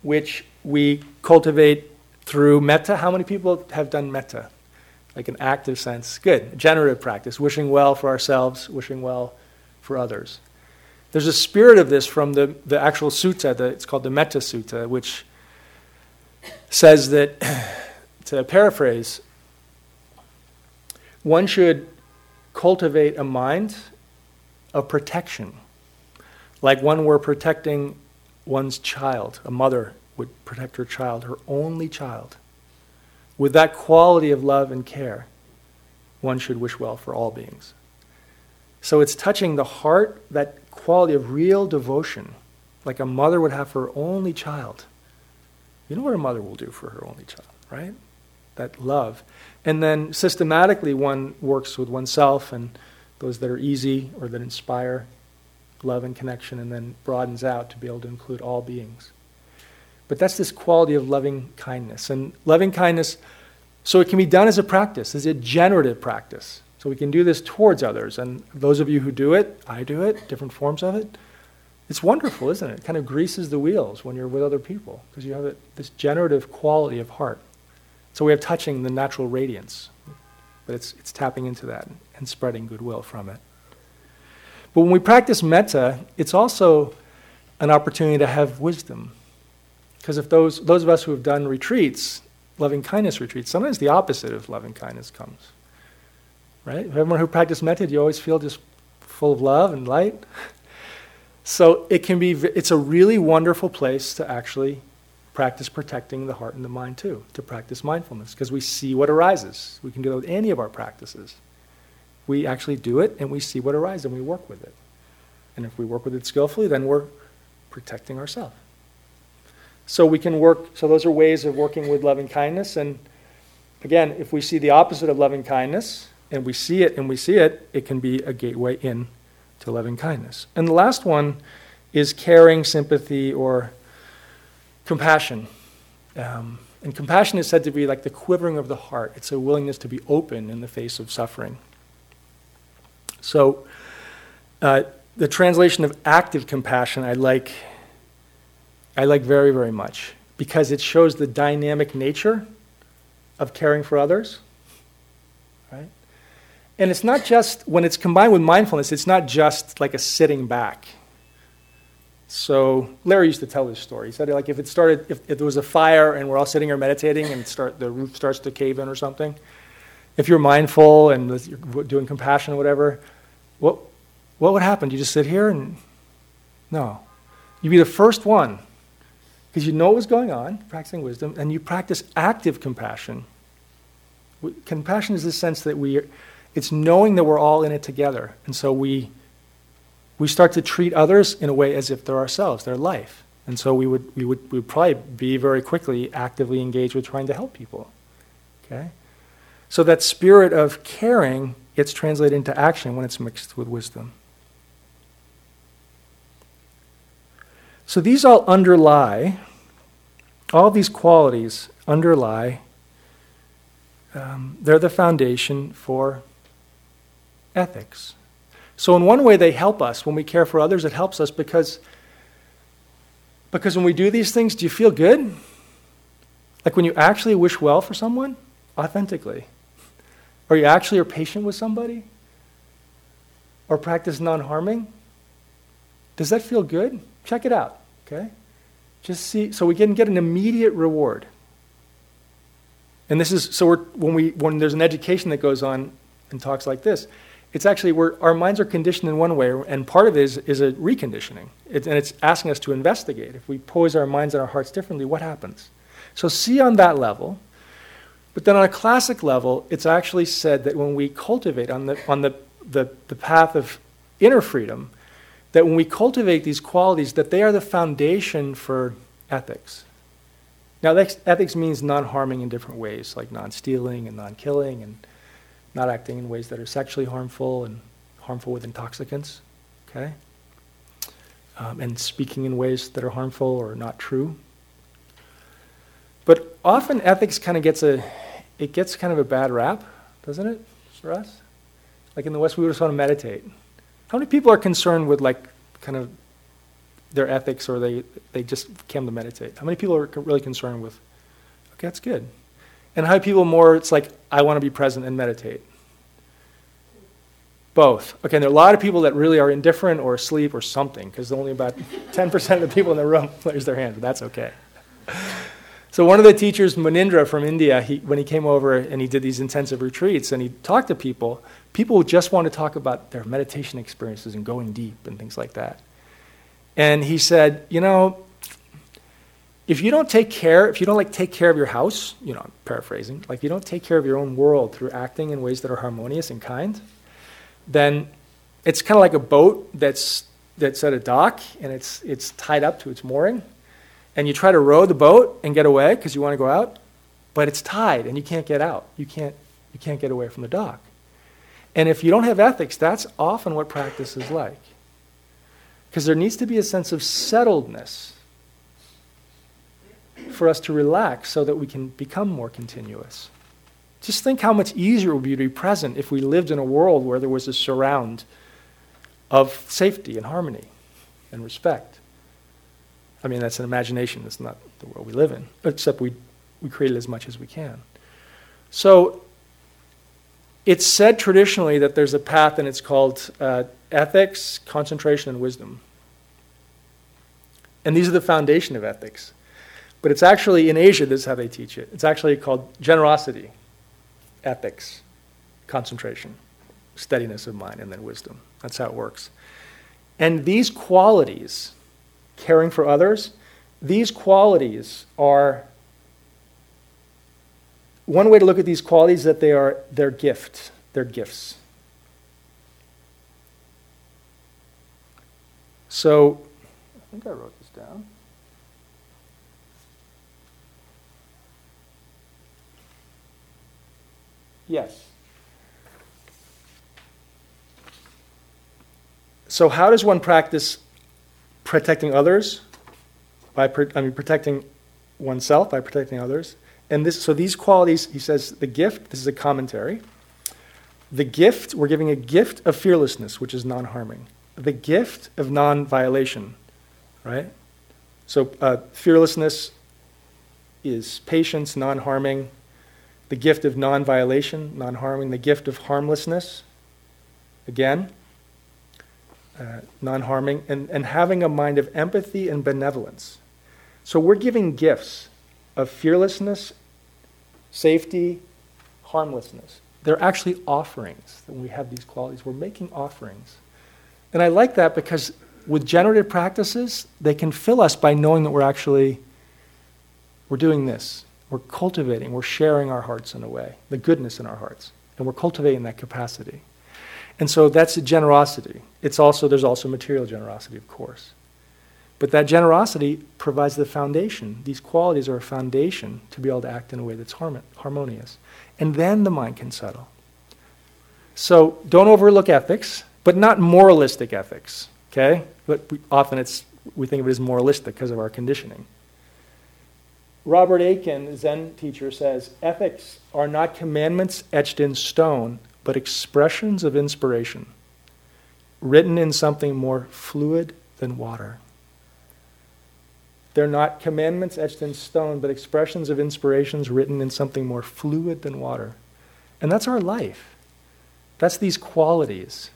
which we cultivate through metta. How many people have done metta? Like an active sense. Good. Generative practice, wishing well for ourselves, wishing well for others. There's a spirit of this from the, the actual sutta, the, it's called the Metta Sutta, which says that, (clears throat) to paraphrase, one should cultivate a mind of protection, like one were protecting one's child. A mother would protect her child, her only child. With that quality of love and care, one should wish well for all beings. So it's touching the heart, that quality of real devotion, like a mother would have for her only child. You know what a mother will do for her only child, right? That love. And then systematically, one works with oneself and those that are easy or that inspire love and connection, and then broadens out to be able to include all beings. But that's this quality of loving kindness. And loving kindness, so it can be done as a practice, as a generative practice. So we can do this towards others. And those of you who do it, I do it, different forms of it. It's wonderful, isn't it? It kind of greases the wheels when you're with other people because you have this generative quality of heart. So we have touching the natural radiance, but it's, it's tapping into that and spreading goodwill from it. But when we practice metta, it's also an opportunity to have wisdom. Because if those, those of us who have done retreats, loving kindness retreats, sometimes the opposite of loving kindness comes. Right? Everyone who practices metta, you always feel just full of love and light. (laughs) So it can be, it's a really wonderful place to actually practice protecting the heart and the mind too, to practice mindfulness, because we see what arises. We can do that with any of our practices. We actually do it and we see what arises and we work with it. And if we work with it skillfully, then we're protecting ourselves. So we can work, so those are ways of working with loving kindness. And again, if we see the opposite of loving kindness and we see it and we see it, it can be a gateway in to loving kindness. And the last one is caring, sympathy, or compassion. Um, and compassion is said to be like the quivering of the heart. It's a willingness to be open in the face of suffering. So, uh, the translation of active compassion I like, I like very, very much because it shows the dynamic nature of caring for others. Right? And it's not just, when it's combined with mindfulness, it's not just like a sitting back. So Larry used to tell this story. He said, like, if it started, if, if there was a fire and we're all sitting here meditating and start, the roof starts to cave in or something, if you're mindful and you're doing compassion or whatever, what, what would happen? Do you just sit here and no? You'd be the first one because you know what's going on, practicing wisdom, and you practice active compassion. Compassion is the sense that we, it's knowing that we're all in it together, and so we we start to treat others in a way as if they're ourselves, their life. And so we would, we would, we would probably be very quickly actively engaged with trying to help people. Okay? So that spirit of caring gets translated into action when it's mixed with wisdom. So these all underlie, all these qualities underlie, um, they're the foundation for ethics. So, in one way, they help us. When we care for others, it helps us because, because when we do these things, do you feel good? Like when you actually wish well for someone, authentically. Or you actually are patient with somebody? Or practice non harming? Does that feel good? Check it out, okay? Just see, so we can get an immediate reward. And this is, so when, we, when there's an education that goes on in talks like this, it's actually where our minds are conditioned in one way, and part of it is, is a reconditioning. It, and it's asking us to investigate. If we pose our minds and our hearts differently, what happens? So, see on that level. But then on a classic level, it's actually said that when we cultivate on the, on the, the, the path of inner freedom, that when we cultivate these qualities, that they are the foundation for ethics. Now, ethics means non harming in different ways, like non stealing and non killing and not acting in ways that are sexually harmful and harmful with intoxicants, okay? Um, and speaking in ways that are harmful or not true. But often ethics kind of gets a, it gets kind of a bad rap, doesn't it, for us? Like in the West, we just want to meditate. How many people are concerned with like kind of their ethics or they, they just came to meditate? How many people are really concerned with, okay, that's good. And how people more, it's like, I want to be present and meditate. Both. Okay, and there are a lot of people that really are indifferent or asleep or something, because only about (laughs) 10% of the people in the room (laughs) raise their hand, but that's okay. So one of the teachers, Munindra from India, he, when he came over and he did these intensive retreats and he talked to people, people just want to talk about their meditation experiences and going deep and things like that. And he said, you know, if you don't take care, if you don't like take care of your house, you know, I'm paraphrasing, like you don't take care of your own world through acting in ways that are harmonious and kind, then it's kind of like a boat that's that's at a dock and it's it's tied up to its mooring, and you try to row the boat and get away because you want to go out, but it's tied and you can't get out. You can't you can't get away from the dock. And if you don't have ethics, that's often what practice is like. Because there needs to be a sense of settledness for us to relax so that we can become more continuous. Just think how much easier it would be to be present if we lived in a world where there was a surround of safety and harmony and respect. I mean, that's an imagination, it's not the world we live in, except we, we create it as much as we can. So, it's said traditionally that there's a path and it's called uh, ethics, concentration, and wisdom. And these are the foundation of ethics. But it's actually in Asia, this is how they teach it. It's actually called generosity, ethics, concentration, steadiness of mind, and then wisdom. That's how it works. And these qualities, caring for others, these qualities are one way to look at these qualities is that they are their gift, they're gifts. So, I think I wrote this down. Yes. So, how does one practice protecting others? By, I mean, protecting oneself by protecting others. And this, so these qualities, he says, the gift. This is a commentary. The gift, we're giving a gift of fearlessness, which is non-harming. The gift of non-violation, right? So uh, fearlessness is patience, non-harming the gift of non violation, non harming, the gift of harmlessness, again, uh, non harming, and, and having a mind of empathy and benevolence. So we're giving gifts of fearlessness, safety, harmlessness. They're actually offerings that we have these qualities. We're making offerings. And I like that because with generative practices, they can fill us by knowing that we're actually we're doing this. We're cultivating, we're sharing our hearts in a way, the goodness in our hearts, and we're cultivating that capacity. And so that's generosity. It's also there's also material generosity, of course. But that generosity provides the foundation. These qualities are a foundation to be able to act in a way that's harmonious. And then the mind can settle. So don't overlook ethics, but not moralistic ethics. Okay? But we, often it's we think of it as moralistic because of our conditioning. Robert Aitken, Zen teacher, says ethics are not commandments etched in stone, but expressions of inspiration, written in something more fluid than water. They're not commandments etched in stone, but expressions of inspirations written in something more fluid than water. And that's our life. That's these qualities.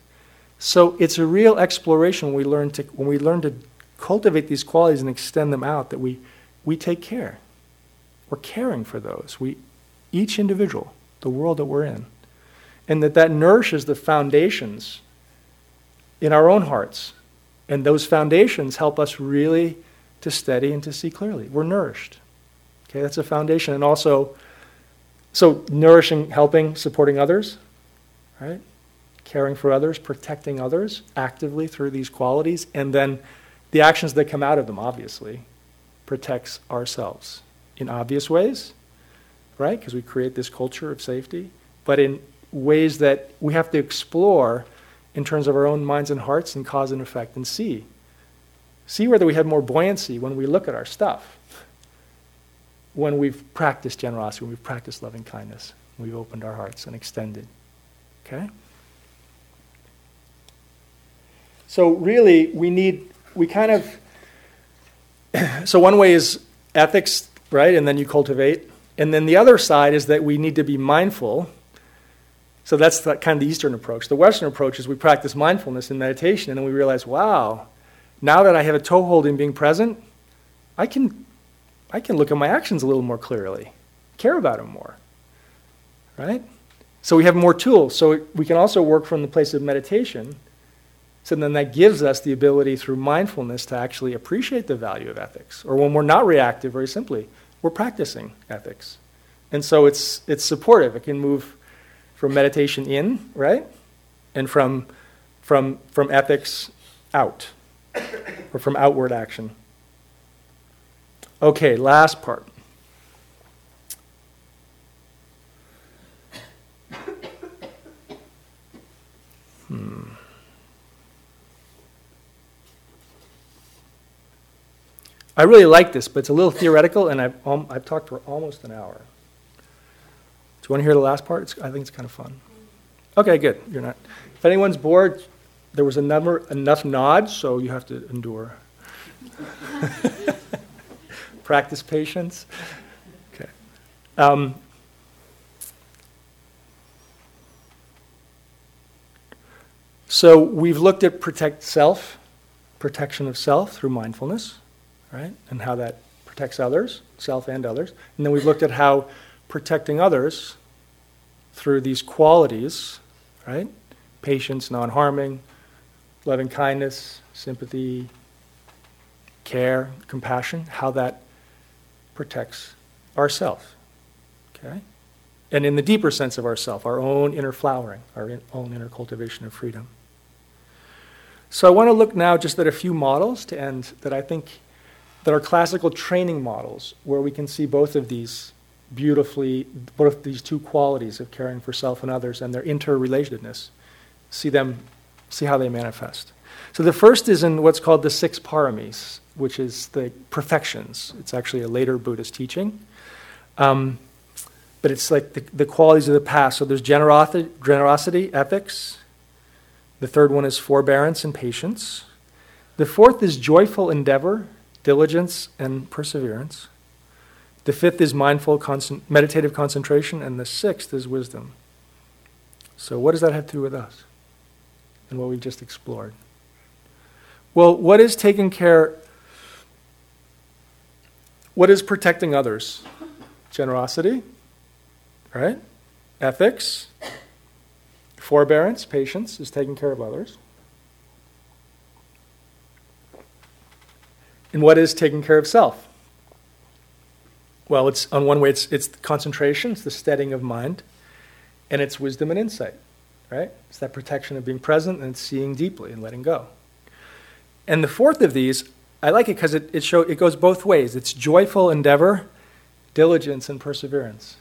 So it's a real exploration when we learn to, when we learn to cultivate these qualities and extend them out that we, we take care. We're caring for those. We, each individual, the world that we're in. And that that nourishes the foundations in our own hearts. And those foundations help us really to steady and to see clearly. We're nourished. Okay, that's a foundation. And also, so nourishing, helping, supporting others, right? Caring for others, protecting others actively through these qualities, and then the actions that come out of them, obviously, protects ourselves in obvious ways, right? Because we create this culture of safety, but in ways that we have to explore in terms of our own minds and hearts and cause and effect and see. See whether we have more buoyancy when we look at our stuff, when we've practiced generosity, when we've practiced loving kindness, we've opened our hearts and extended. Okay? So, really, we need, we kind of, (clears throat) so one way is ethics right? And then you cultivate. And then the other side is that we need to be mindful So that's the, kind of the Eastern approach. The Western approach is we practice mindfulness and meditation, and then we realize, wow, now that I have a toehold in being present, I can, I can look at my actions a little more clearly, care about them more. Right? So we have more tools. So we can also work from the place of meditation. So then that gives us the ability through mindfulness to actually appreciate the value of ethics. Or when we're not reactive, very simply, we're practicing ethics. And so it's, it's supportive. It can move from meditation in, right? And from, from, from ethics out, or from outward action. Okay, last part. Hmm. I really like this, but it's a little theoretical, and I've, um, I've talked for almost an hour. Do you want to hear the last part? It's, I think it's kind of fun. Okay, good. You're not. If anyone's bored, there was a number, enough nods, so you have to endure. (laughs) Practice patience. Okay. Um, So we've looked at protect self, protection of self through mindfulness, right? And how that protects others, self and others. And then we've looked at how protecting others through these qualities, right? Patience, non harming, loving kindness, sympathy, care, compassion, how that protects ourself. Okay? And in the deeper sense of ourself, our own inner flowering, our in, own inner cultivation of freedom. So I want to look now just at a few models to end that I think that are classical training models where we can see both of these beautifully, both these two qualities of caring for self and others and their interrelatedness. See them, see how they manifest. So the first is in what's called the six paramis, which is the perfections. It's actually a later Buddhist teaching. Um, but it's like the, the qualities of the past. So there's generosity, generosity, ethics, the third one is forbearance and patience. The fourth is joyful endeavor, diligence, and perseverance. The fifth is mindful, meditative concentration. And the sixth is wisdom. So, what does that have to do with us and what we've just explored? Well, what is taking care? What is protecting others? Generosity, right? Ethics, Forbearance, patience, is taking care of others. And what is taking care of self? Well, it's on one way it's it's concentration, it's the steadying of mind, and it's wisdom and insight, right? It's that protection of being present and seeing deeply and letting go. And the fourth of these, I like it because it, it it goes both ways. It's joyful endeavor, diligence, and perseverance.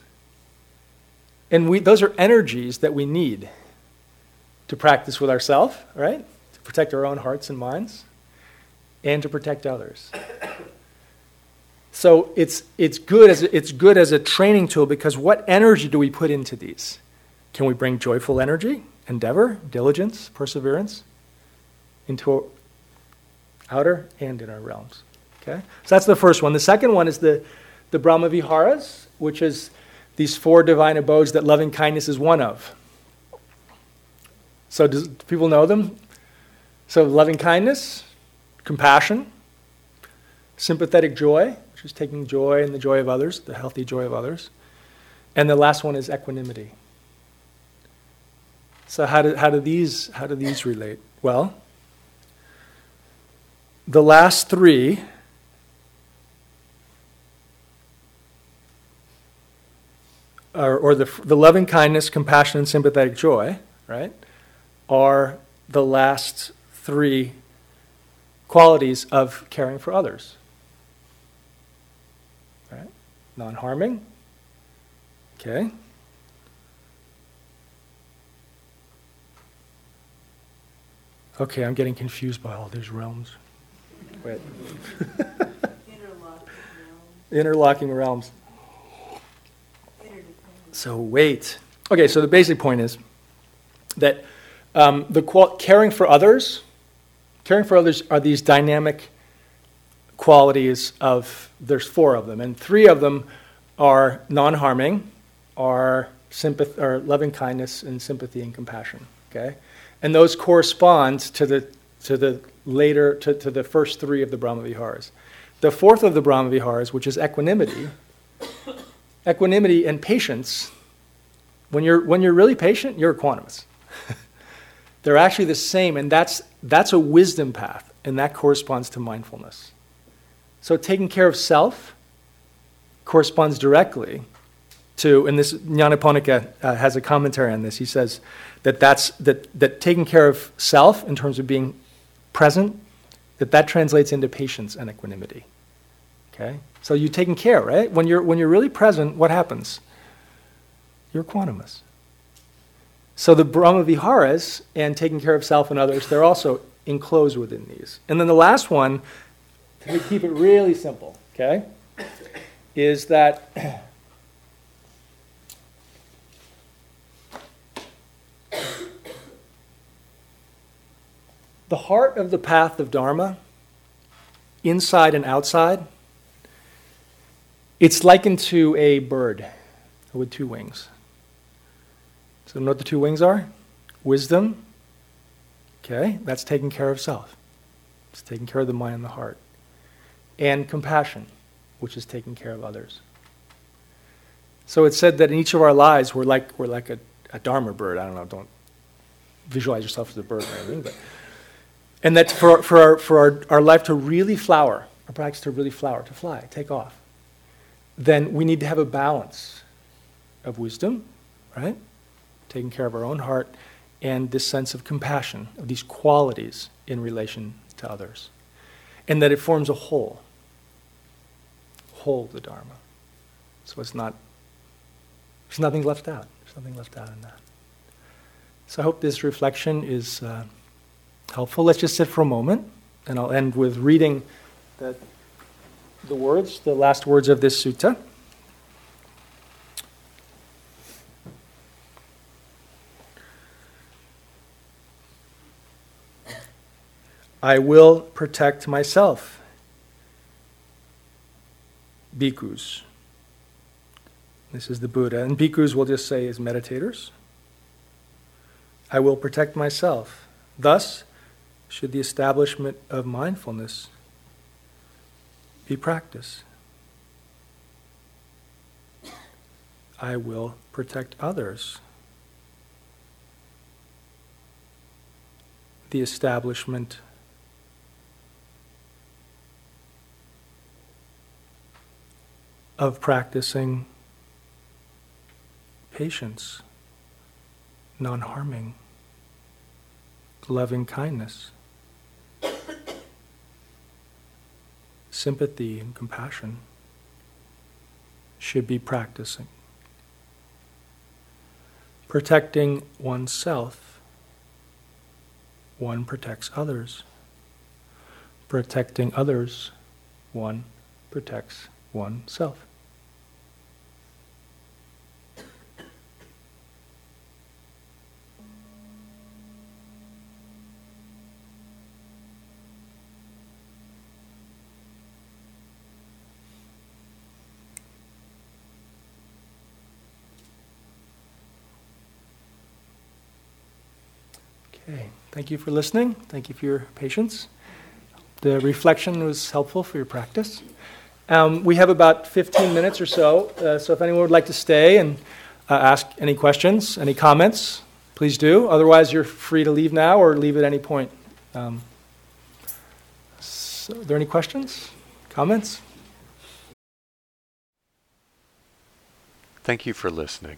And we, those are energies that we need to practice with ourselves, right? To protect our own hearts and minds, and to protect others. So it's, it's, good as it's good as a training tool because what energy do we put into these? Can we bring joyful energy, endeavor, diligence, perseverance into outer and inner realms? Okay? So that's the first one. The second one is the, the Brahma Viharas, which is these four divine abodes that loving kindness is one of. So, do people know them? So, loving kindness, compassion, sympathetic joy, which is taking joy in the joy of others, the healthy joy of others. And the last one is equanimity. So, how do, how do, these, how do these relate? Well, the last three or, or the, the loving kindness, compassion, and sympathetic joy, right? are the last three qualities of caring for others. Right? Non harming. Okay. Okay, I'm getting confused by all these realms. Wait. (laughs) Interlocking realms. Interlocking realms. So, wait. Okay, so the basic point is that um, the qual- caring for others, caring for others are these dynamic qualities of, there's four of them, and three of them are non harming, are sympathy, or loving kindness and sympathy and compassion. Okay, and those correspond to the to the later to, to the first three of the Brahma Viharas. The fourth of the Brahma Viharas, which is equanimity, equanimity and patience. When you're when you're really patient, you're equanimous. (laughs) They're actually the same, and that's that's a wisdom path, and that corresponds to mindfulness. So taking care of self corresponds directly to, and this Nyanaponika uh, has a commentary on this. He says that that's that that taking care of self in terms of being present, that that translates into patience and equanimity. Okay, so you're taking care, right? When you're when you're really present, what happens? You're equanimous. So the Brahma Viharas and taking care of self and others, they're also enclosed within these. And then the last one, to keep it really simple, okay, is that (coughs) the heart of the path of Dharma, inside and outside, it's likened to a bird with two wings. So, know what the two wings are? Wisdom, okay, that's taking care of self, it's taking care of the mind and the heart. And compassion, which is taking care of others. So it's said that in each of our lives, we're like, we're like a, a Dharma bird. I don't know, don't visualize yourself as a bird or anything, but and that for, for, our, for our, our life to really flower, our practice to really flower, to fly, take off, then we need to have a balance of wisdom, right? Taking care of our own heart, and this sense of compassion, of these qualities in relation to others. And that it forms a whole. Whole, the Dharma. So it's not, there's nothing left out. There's nothing left out in that. So I hope this reflection is. Uh, helpful. Let's just sit for a moment, and I'll end with reading the, the words, the last words of this sutta. I will protect myself. Bhikkhus. This is the Buddha. And bhikkhus, we'll just say, is meditators. I will protect myself. Thus, should the establishment of mindfulness be practiced. I will protect others. The establishment of practicing patience, non harming, loving kindness. sympathy and compassion should be practicing. Protecting oneself, one protects others. Protecting others, one protects oneself. Okay, thank you for listening. Thank you for your patience. The reflection was helpful for your practice. Um, we have about 15 minutes or so, uh, so if anyone would like to stay and uh, ask any questions, any comments, please do. Otherwise, you're free to leave now or leave at any point. Um, so are there any questions, comments? Thank you for listening.